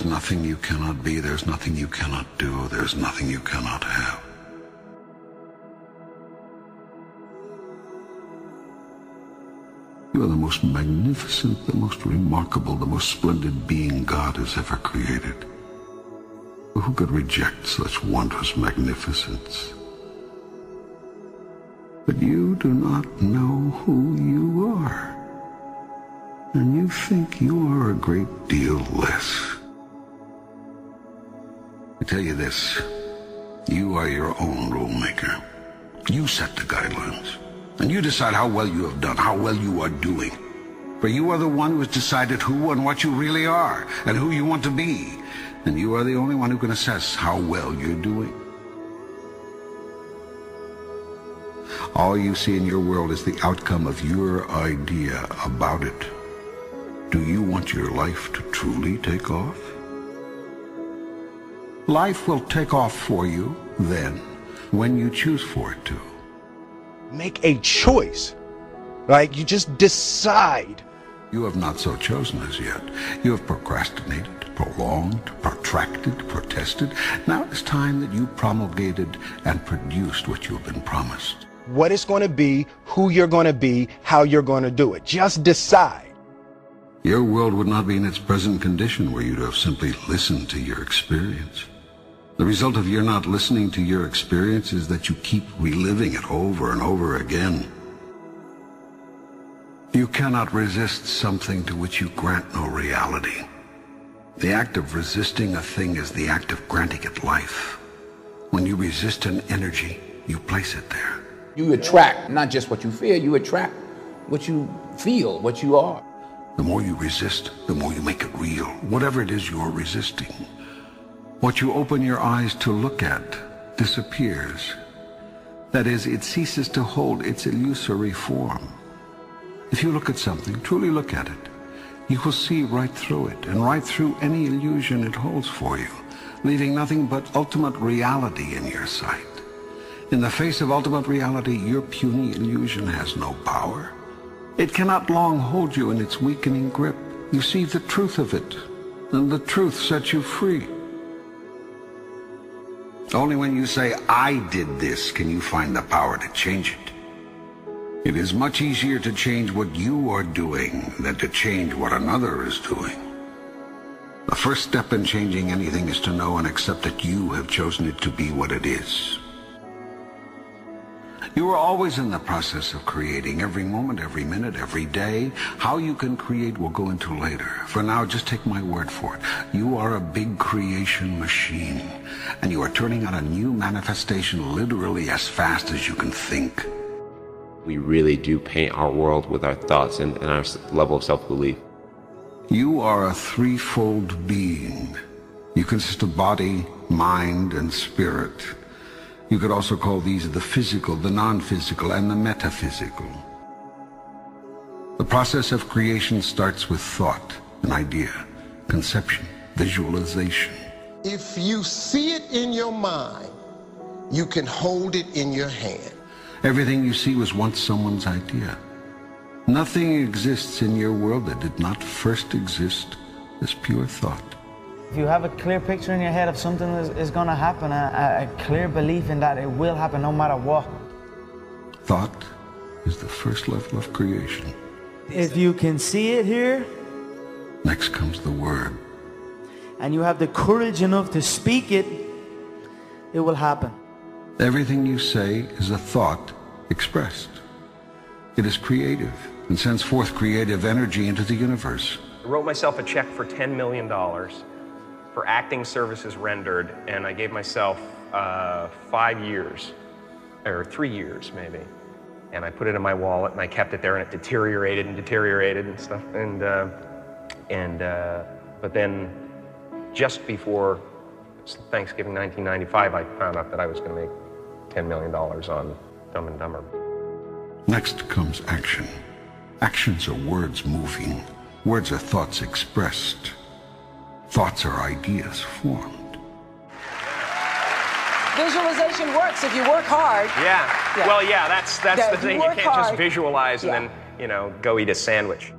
There's nothing you cannot be, there's nothing you cannot do, there's nothing you cannot have. You are the most magnificent, the most remarkable, the most splendid being God has ever created. Who could reject such wondrous magnificence? But you do not know who you are. And you think you are a great deal less. Tell you this, you are your own rule maker. You set the guidelines. And you decide how well you have done, how well you are doing. For you are the one who has decided who and what you really are, and who you want to be. And you are the only one who can assess how well you're doing. All you see in your world is the outcome of your idea about it. Do you want your life to truly take off? Life will take off for you then, when you choose for it to. Make a choice. Like you just decide. You have not so chosen as yet. You have procrastinated, prolonged, protracted, protested. Now it's time that you promulgated and produced what you have been promised. What it's going to be, who you're going to be, how you're going to do it. Just decide. Your world would not be in its present condition were you to have simply listened to your experience. The result of your not listening to your experience is that you keep reliving it over and over again. You cannot resist something to which you grant no reality. The act of resisting a thing is the act of granting it life. When you resist an energy, you place it there. You attract not just what you fear, you attract what you feel, what you are. The more you resist, the more you make it real, whatever it is you're resisting. What you open your eyes to look at disappears. That is, it ceases to hold its illusory form. If you look at something, truly look at it, you will see right through it and right through any illusion it holds for you, leaving nothing but ultimate reality in your sight. In the face of ultimate reality, your puny illusion has no power. It cannot long hold you in its weakening grip. You see the truth of it, and the truth sets you free. Only when you say, I did this, can you find the power to change it. It is much easier to change what you are doing than to change what another is doing. The first step in changing anything is to know and accept that you have chosen it to be what it is. You are always in the process of creating every moment, every minute, every day. How you can create we'll go into later. For now, just take my word for it. You are a big creation machine, and you are turning out a new manifestation literally as fast as you can think. We really do paint our world with our thoughts and, and our level of self-belief. You are a threefold being. You consist of body, mind, and spirit. You could also call these the physical, the non-physical, and the metaphysical. The process of creation starts with thought, an idea, conception, visualization. If you see it in your mind, you can hold it in your hand. Everything you see was once someone's idea. Nothing exists in your world that did not first exist as pure thought. If you have a clear picture in your head of something is, is going to happen, a, a clear belief in that it will happen no matter what. Thought is the first level of creation. If you can see it here, Next comes the word. and you have the courage enough to speak it, it will happen. Everything you say is a thought expressed. It is creative and sends forth creative energy into the universe. I wrote myself a check for $10 million for acting services rendered, and I gave myself uh, five years, or three years maybe. And I put it in my wallet, and I kept it there, and it deteriorated and deteriorated and stuff. And uh, and uh, but then, just before Thanksgiving 1995, I found out that I was going to make $10 million on Dumb and Dumber. Next comes action. Actions are words moving. Words are thoughts expressed. Thoughts are ideas formed. Visualization works if you work hard. Yeah. Yeah. Well, yeah, that's that's Yeah, the if you thing. You can't just hard- visualize Yeah. and then you know go eat a sandwich.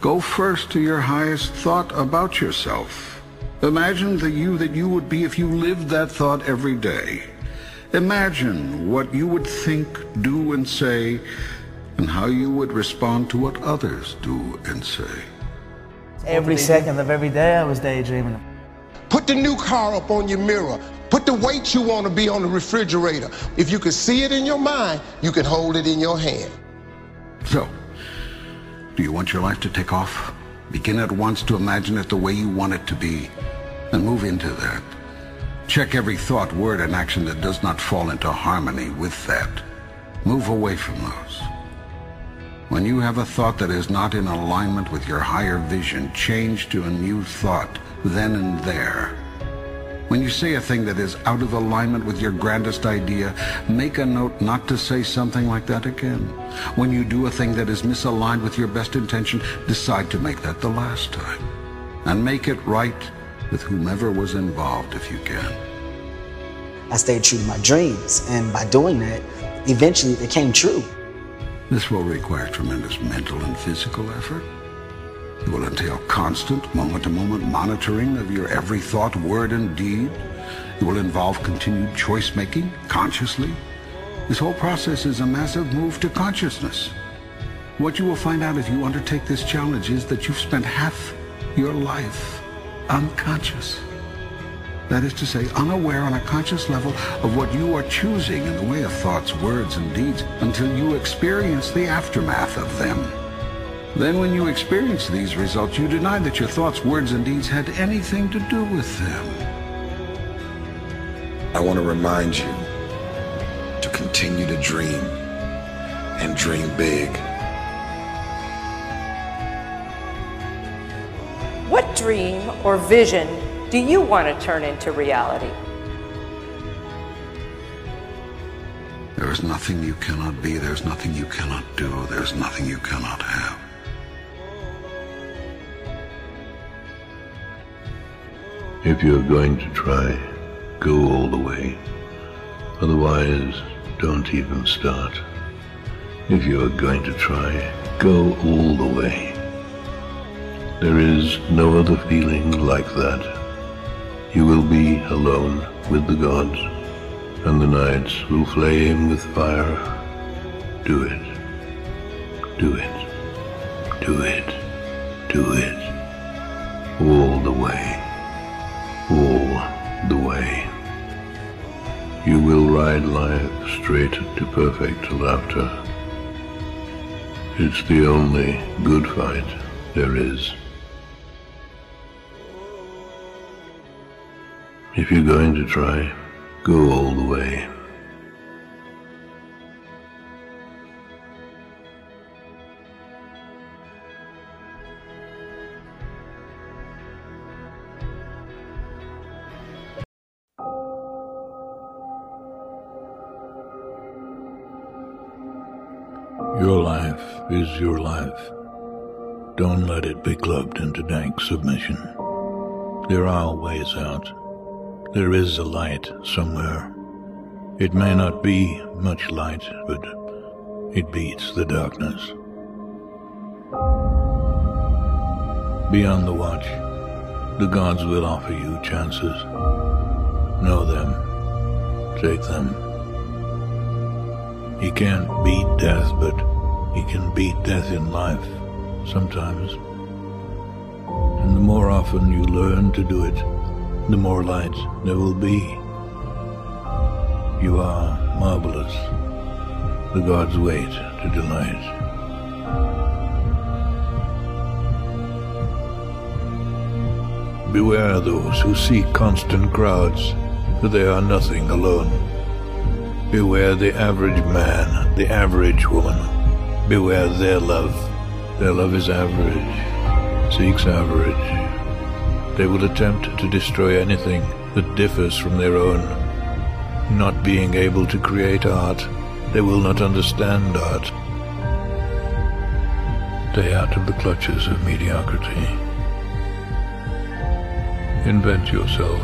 Go first to your highest thought about yourself. Imagine the you that you would be if you lived that thought every day. Imagine what you would think, do, and say, and how you would respond to what others do and say. Every second of every day I was daydreaming. Put the new car up on your mirror. Put the weight you want to be on the refrigerator. If you can see it in your mind, you can hold it in your hand. So, do you want your life to take off? Begin at once to imagine it the way you want it to be, and move into that. Check every thought, word, and action that does not fall into harmony with that. Move away from those. When you have a thought that is not in alignment with your higher vision, change to a new thought then and there. When you say a thing that is out of alignment with your grandest idea, make a note not to say something like that again. When you do a thing that is misaligned with your best intention, decide to make that the last time. And make it right with whomever was involved if you can. I stayed true to my dreams, and by doing that, eventually it came true. This will require tremendous mental and physical effort. It will entail constant, moment-to-moment monitoring of your every thought, word, and deed. It will involve continued choice-making, consciously. This whole process is a massive move to consciousness. What you will find out if you undertake this challenge is that you've spent half your life unconscious. That is to say, unaware on a conscious level of what you are choosing in the way of thoughts, words, and deeds until you experience the aftermath of them. Then when you experience these results, you deny that your thoughts, words, and deeds had anything to do with them. I want to remind you to continue to dream and dream big. What dream or vision do you want to turn into reality? There is nothing you cannot be. There's nothing you cannot do. There's nothing you cannot have. If you're going to try, go all the way. Otherwise, don't even start. If you're going to try, go all the way. There is no other feeling like that. You will be alone with the gods, and the nights will flame with fire. Do it. Do it. Do it. Do it. All the way all the way. You will ride life straight to perfect laughter. It's the only good fight there is. If you're going to try, go all the way. Your life is your life. Don't let it be clubbed into dank submission. There are ways out. There is a light somewhere. It may not be much light, but it beats the darkness. Be on the watch. The gods will offer you chances. Know them. Take them. He can't beat death, but he can beat death in life, sometimes. And the more often you learn to do it, the more light there will be. You are marvelous. The gods wait to delight. Beware those who seek constant crowds, for they are nothing alone. Beware the average man, the average woman. Beware their love. Their love is average, seeks average. They will attempt to destroy anything that differs from their own. Not being able to create art, they will not understand art. Stay out of the clutches of mediocrity. Invent yourself,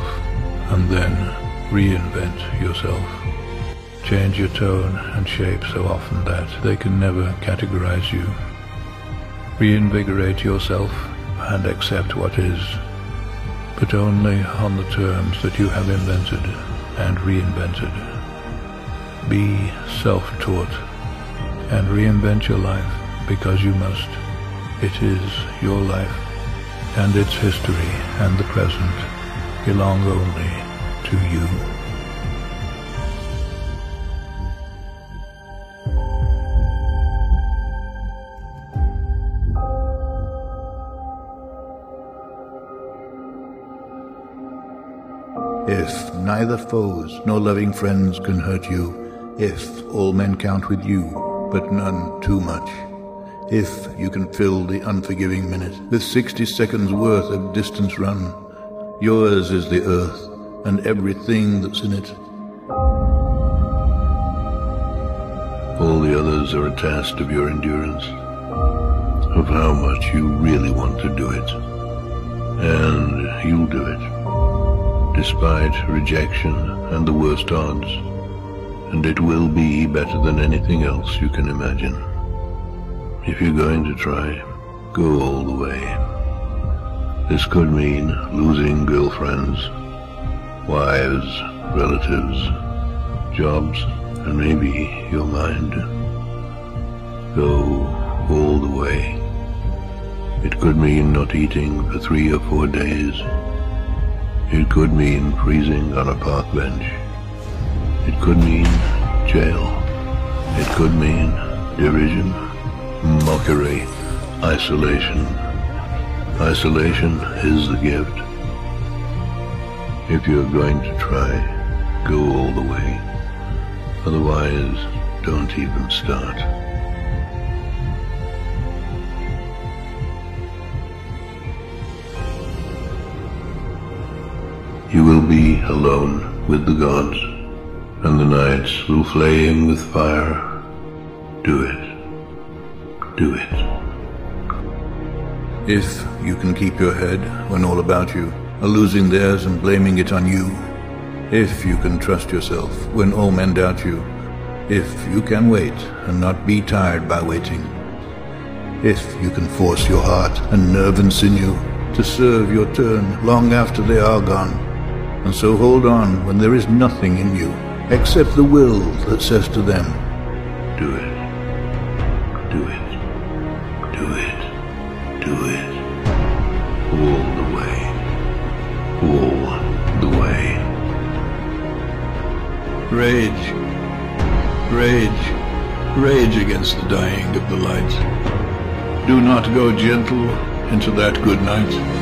and then reinvent yourself. Change your tone and shape so often that they can never categorize you. Reinvigorate yourself and accept what is. But only on the terms that you have invented and reinvented. Be self-taught and reinvent your life because you must. It is your life, and its history and the present belong only to you. If neither foes nor loving friends can hurt you, if all men count with you, but none too much, if you can fill the unforgiving minute with 60 seconds worth of distance run, yours is the earth and everything that's in it. All the others are a test of your endurance, of how much you really want to do it. And you'll do it, despite rejection and the worst odds. And it will be better than anything else you can imagine. If you're going to try, go all the way. This could mean losing girlfriends, wives, relatives, jobs, and maybe your mind. Go all the way. It could mean not eating for three or four days. It could mean freezing on a park bench. It could mean jail. It could mean derision, mockery, isolation. Isolation is the gift. If you're going to try, go all the way. Otherwise, don't even start. You will be alone with the gods, and the nights will flame with fire. Do it. Do it. If you can keep your head when all about you are losing theirs and blaming it on you. If you can trust yourself when all men doubt you. If you can wait and not be tired by waiting. If you can force your heart and nerve and sinew to serve your turn long after they are gone. And so hold on when there is nothing in you except the will that says to them, Do it. Do it. Do it. Do it. All the way. All the way. Rage. Rage. Rage against the dying of the light. Do not go gentle into that good night.